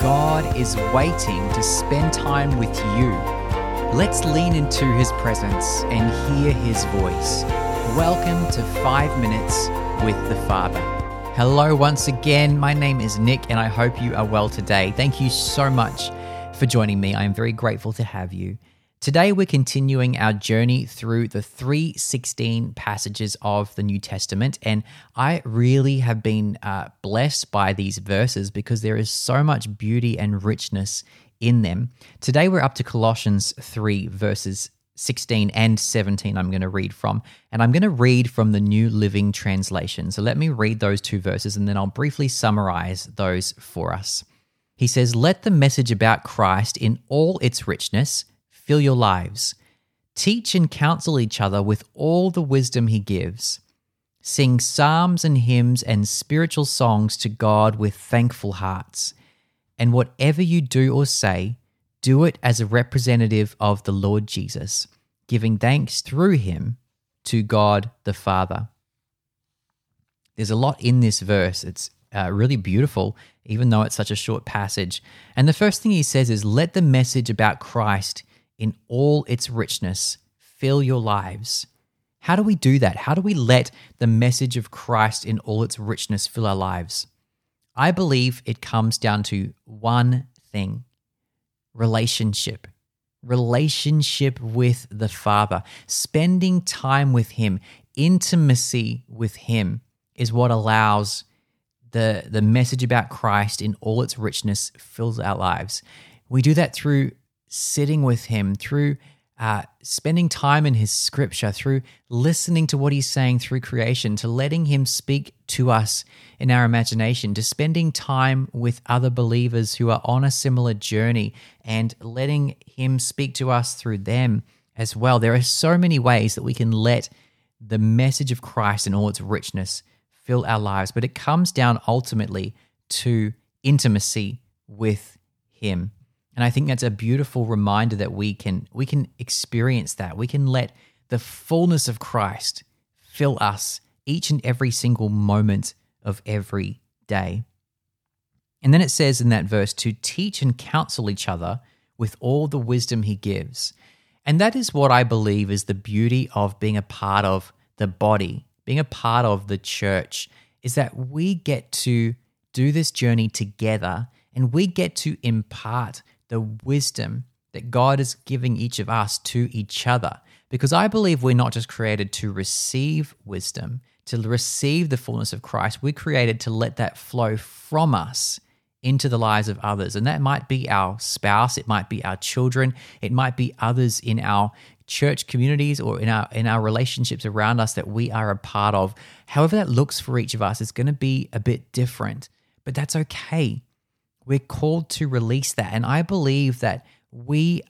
God is waiting to spend time with you. Let's lean into His presence and hear His voice. Welcome to Five Minutes with the Father. Hello, once again. My name is Nick, and I hope you are well today. Thank you so much for joining me. I am very grateful to have you. Today, we're continuing our journey through the 316 passages of the New Testament, and I really have been uh, blessed by these verses because there is so much beauty and richness in them. Today, we're up to Colossians 3, verses 16 and 17, I'm going to read from, and I'm going to read from the New Living Translation. So let me read those two verses, and then I'll briefly summarize those for us. He says, Let the message about Christ in all its richness fill your lives. Teach and counsel each other with all the wisdom he gives. Sing psalms and hymns and spiritual songs to God with thankful hearts. And whatever you do or say, do it as a representative of the Lord Jesus, giving thanks through him to God the Father. There's a lot in this verse. It's uh, really beautiful, even though it's such a short passage. And the first thing he says is, Let the message about Christ in all its richness fill your lives. How do we do that? How do we let the message of Christ in all its richness fill our lives? I believe it comes down to one thing relationship. Relationship with the Father, spending time with Him, intimacy with Him is what allows the, the message about Christ in all its richness fills our lives. We do that through sitting with Him, through uh, spending time in His scripture, through listening to what He's saying through creation, to letting Him speak to us in our imagination, to spending time with other believers who are on a similar journey and letting Him speak to us through them as well. There are so many ways that we can let the message of Christ in all its richness fill our lives, but it comes down ultimately to intimacy with Him. And I think that's a beautiful reminder that we can we can experience that. We can let the fullness of Christ fill us each and every single moment of every day. And then it says in that verse to teach and counsel each other with all the wisdom he gives. And that is what I believe is the beauty of being a part of the body, being a part of the church, is that we get to do this journey together and we get to impart the wisdom that God is giving each of us to each other. Because I believe we're not just created to receive wisdom, to receive the fullness of Christ, we're created to let that flow from us into the lives of others. And that might be our spouse, it might be our children, it might be others in our church communities or in our in our relationships around us that we are a part of. However that looks for each of us is going to be a bit different, but that's okay we're called to release that. And I believe that we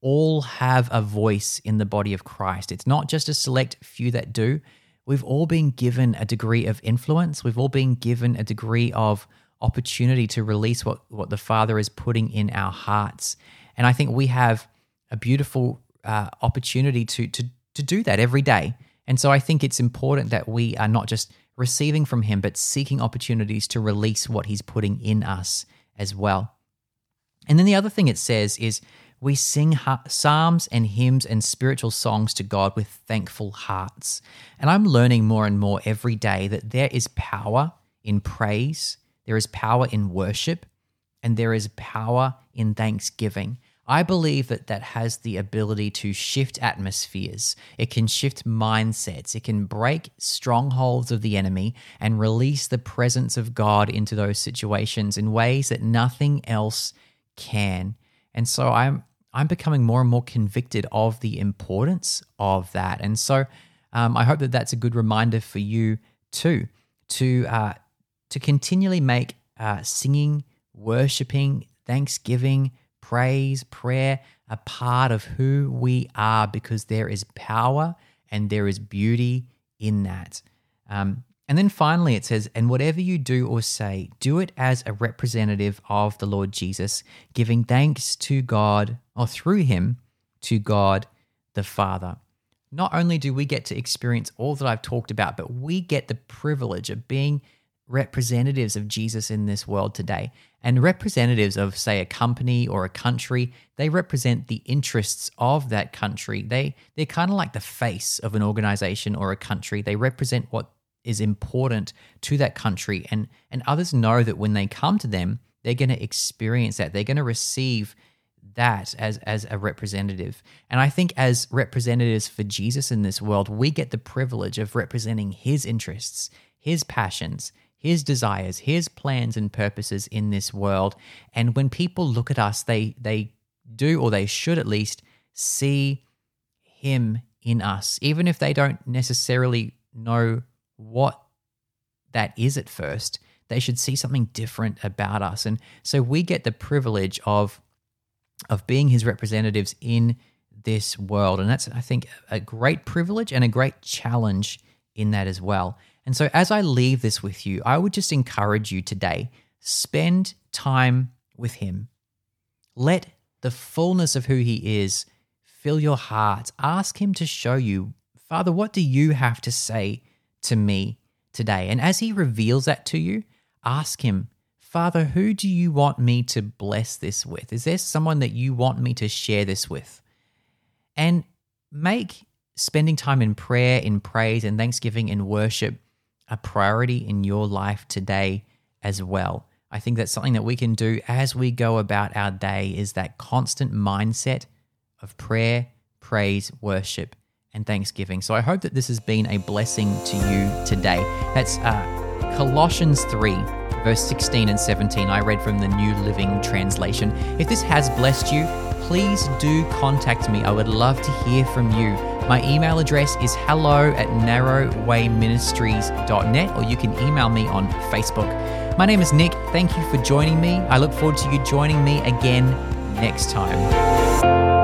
all have a voice in the body of Christ. It's not just a select few that do. We've all been given a degree of influence. We've all been given a degree of opportunity to release what, what the Father is putting in our hearts. And I think we have a beautiful uh, opportunity to, to, to do that every day. And so I think it's important that we are not just receiving from Him, but seeking opportunities to release what He's putting in us as well. And then the other thing it says is we sing psalms and hymns and spiritual songs to God with thankful hearts. And I'm learning more and more every day that there is power in praise, there is power in worship, and there is power in thanksgiving. I believe that that has the ability to shift atmospheres. It can shift mindsets. It can break strongholds of the enemy and release the presence of God into those situations in ways that nothing else can. And so I'm I'm becoming more and more convicted of the importance of that. And so um, I hope that that's a good reminder for you too to uh, to continually make uh, singing, worshiping, thanksgiving praise, prayer, a part of who we are because there is power and there is beauty in that. Um, and then finally, it says, And whatever you do or say, do it as a representative of the Lord Jesus, giving thanks to God or through him to God the Father. Not only do we get to experience all that I've talked about, but we get the privilege of being representatives of Jesus in this world today. And representatives of, say, a company or a country, they represent the interests of that country. They they're kind of like the face of an organization or a country. They represent what is important to that country. And and others know that when they come to them, they're going to experience that. They're going to receive that as as a representative. And I think as representatives for Jesus in this world, we get the privilege of representing his interests, his passions, his desires, his plans and purposes in this world. And when people look at us, they they do or they should at least see him in us, even if they don't necessarily know what that is at first. They should see something different about us. And so we get the privilege of of being his representatives in this world. And that's, I think, a great privilege and a great challenge in that as well. And so, as I leave this with you, I would just encourage you today spend time with him. Let the fullness of who he is fill your heart. Ask him to show you, Father, what do you have to say to me today? And as he reveals that to you, ask him, Father, who do you want me to bless this with? Is there someone that you want me to share this with? And make spending time in prayer, in praise, and thanksgiving and worship a priority in your life today as well. I think that's something that we can do as we go about our day is that constant mindset of prayer, praise, worship, and thanksgiving. So I hope that this has been a blessing to you today. That's uh, Colossians 3 verse 16 and 17. I read from the New Living Translation. If this has blessed you, please do contact me. I would love to hear from you. My email address is hello at narrowwayministries.net, or you can email me on Facebook. My name is Nick. Thank you for joining me. I look forward to you joining me again next time.